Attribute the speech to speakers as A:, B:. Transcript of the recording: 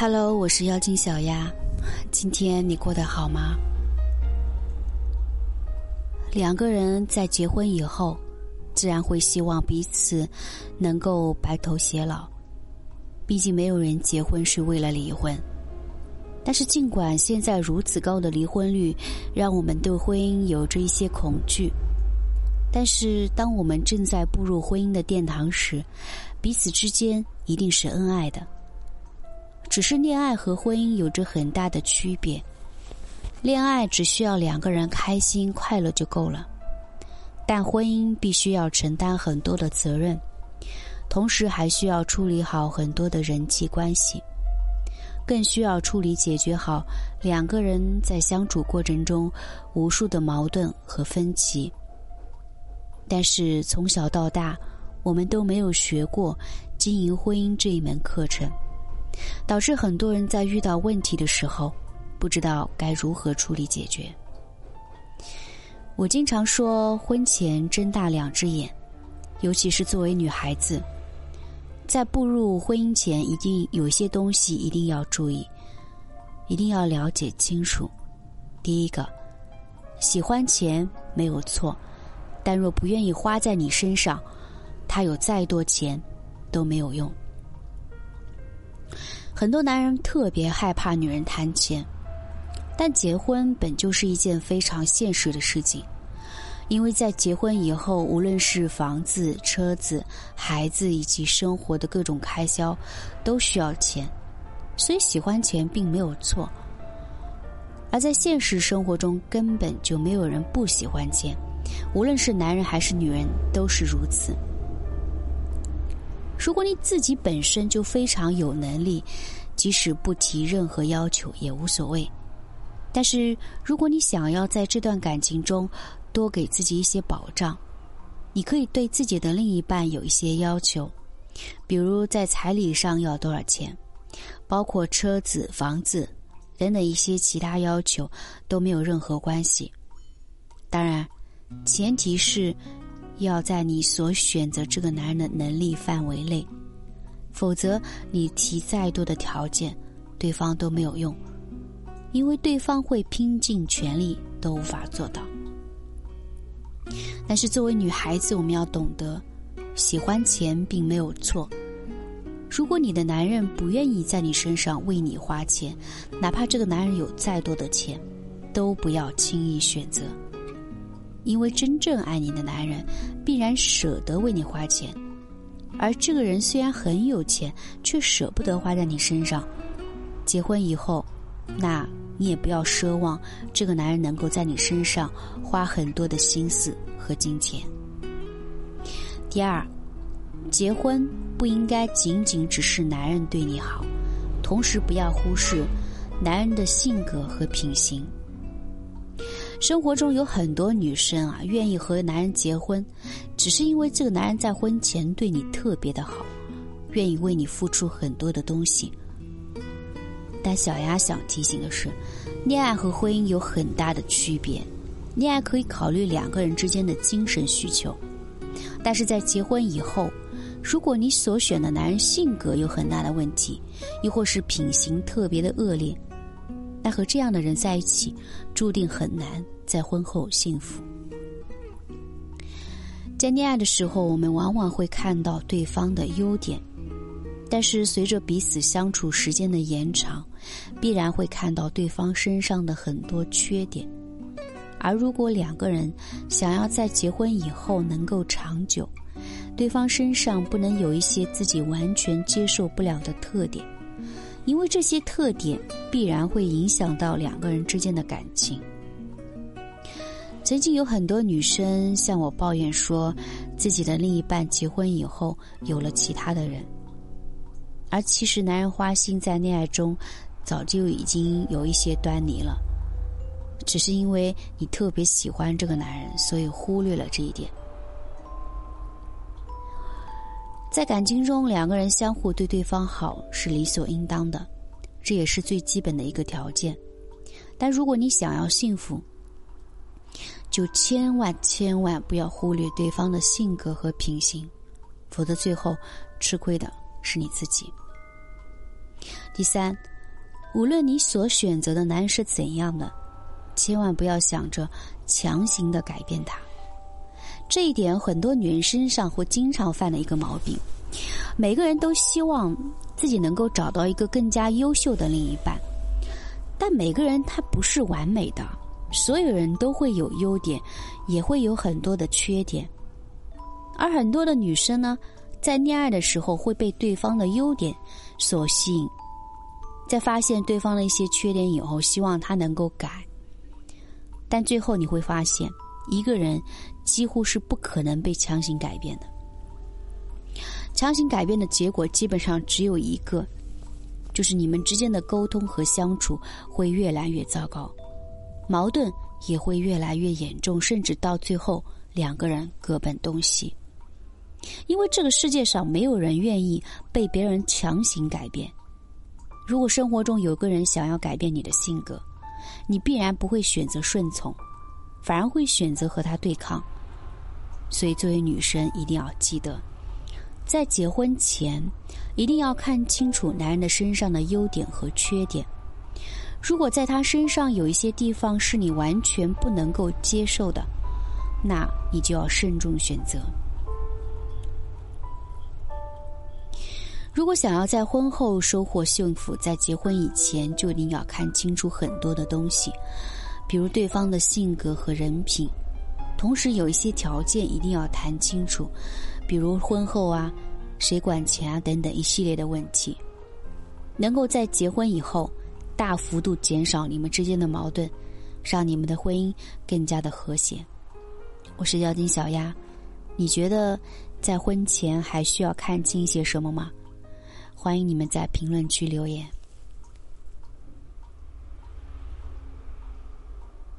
A: Hello，我是妖精小丫，今天你过得好吗？两个人在结婚以后，自然会希望彼此能够白头偕老，毕竟没有人结婚是为了离婚。但是，尽管现在如此高的离婚率，让我们对婚姻有着一些恐惧，但是当我们正在步入婚姻的殿堂时，彼此之间一定是恩爱的。只是恋爱和婚姻有着很大的区别，恋爱只需要两个人开心快乐就够了，但婚姻必须要承担很多的责任，同时还需要处理好很多的人际关系，更需要处理解决好两个人在相处过程中无数的矛盾和分歧。但是从小到大，我们都没有学过经营婚姻这一门课程。导致很多人在遇到问题的时候，不知道该如何处理解决。我经常说，婚前睁大两只眼，尤其是作为女孩子，在步入婚姻前，一定有些东西一定要注意，一定要了解清楚。第一个，喜欢钱没有错，但若不愿意花在你身上，他有再多钱都没有用。很多男人特别害怕女人谈钱，但结婚本就是一件非常现实的事情，因为在结婚以后，无论是房子、车子、孩子以及生活的各种开销，都需要钱，所以喜欢钱并没有错。而在现实生活中，根本就没有人不喜欢钱，无论是男人还是女人，都是如此。如果你自己本身就非常有能力，即使不提任何要求也无所谓。但是，如果你想要在这段感情中多给自己一些保障，你可以对自己的另一半有一些要求，比如在彩礼上要多少钱，包括车子、房子等等一些其他要求都没有任何关系。当然，前提是。要在你所选择这个男人的能力范围内，否则你提再多的条件，对方都没有用，因为对方会拼尽全力都无法做到。但是作为女孩子，我们要懂得，喜欢钱并没有错。如果你的男人不愿意在你身上为你花钱，哪怕这个男人有再多的钱，都不要轻易选择。因为真正爱你的男人，必然舍得为你花钱，而这个人虽然很有钱，却舍不得花在你身上。结婚以后，那你也不要奢望这个男人能够在你身上花很多的心思和金钱。第二，结婚不应该仅仅只是男人对你好，同时不要忽视男人的性格和品行。生活中有很多女生啊，愿意和男人结婚，只是因为这个男人在婚前对你特别的好，愿意为你付出很多的东西。但小丫想提醒的是，恋爱和婚姻有很大的区别。恋爱可以考虑两个人之间的精神需求，但是在结婚以后，如果你所选的男人性格有很大的问题，亦或是品行特别的恶劣。和这样的人在一起，注定很难在婚后幸福。在恋爱的时候，我们往往会看到对方的优点，但是随着彼此相处时间的延长，必然会看到对方身上的很多缺点。而如果两个人想要在结婚以后能够长久，对方身上不能有一些自己完全接受不了的特点。因为这些特点必然会影响到两个人之间的感情。曾经有很多女生向我抱怨说，自己的另一半结婚以后有了其他的人，而其实男人花心在恋爱中早就已经有一些端倪了，只是因为你特别喜欢这个男人，所以忽略了这一点。在感情中，两个人相互对对方好是理所应当的，这也是最基本的一个条件。但如果你想要幸福，就千万千万不要忽略对方的性格和品行，否则最后吃亏的是你自己。第三，无论你所选择的男人是怎样的，千万不要想着强行的改变他。这一点很多女人身上会经常犯的一个毛病。每个人都希望自己能够找到一个更加优秀的另一半，但每个人他不是完美的，所有人都会有优点，也会有很多的缺点。而很多的女生呢，在恋爱的时候会被对方的优点所吸引，在发现对方的一些缺点以后，希望他能够改。但最后你会发现，一个人几乎是不可能被强行改变的。强行改变的结果基本上只有一个，就是你们之间的沟通和相处会越来越糟糕，矛盾也会越来越严重，甚至到最后两个人各奔东西。因为这个世界上没有人愿意被别人强行改变。如果生活中有个人想要改变你的性格，你必然不会选择顺从，反而会选择和他对抗。所以，作为女生一定要记得，在结婚前一定要看清楚男人的身上的优点和缺点。如果在他身上有一些地方是你完全不能够接受的，那你就要慎重选择。如果想要在婚后收获幸福，在结婚以前就一定要看清楚很多的东西，比如对方的性格和人品，同时有一些条件一定要谈清楚，比如婚后啊，谁管钱啊等等一系列的问题，能够在结婚以后大幅度减少你们之间的矛盾，让你们的婚姻更加的和谐。我是妖精小丫，你觉得在婚前还需要看清一些什么吗？欢迎你们在评论区留言。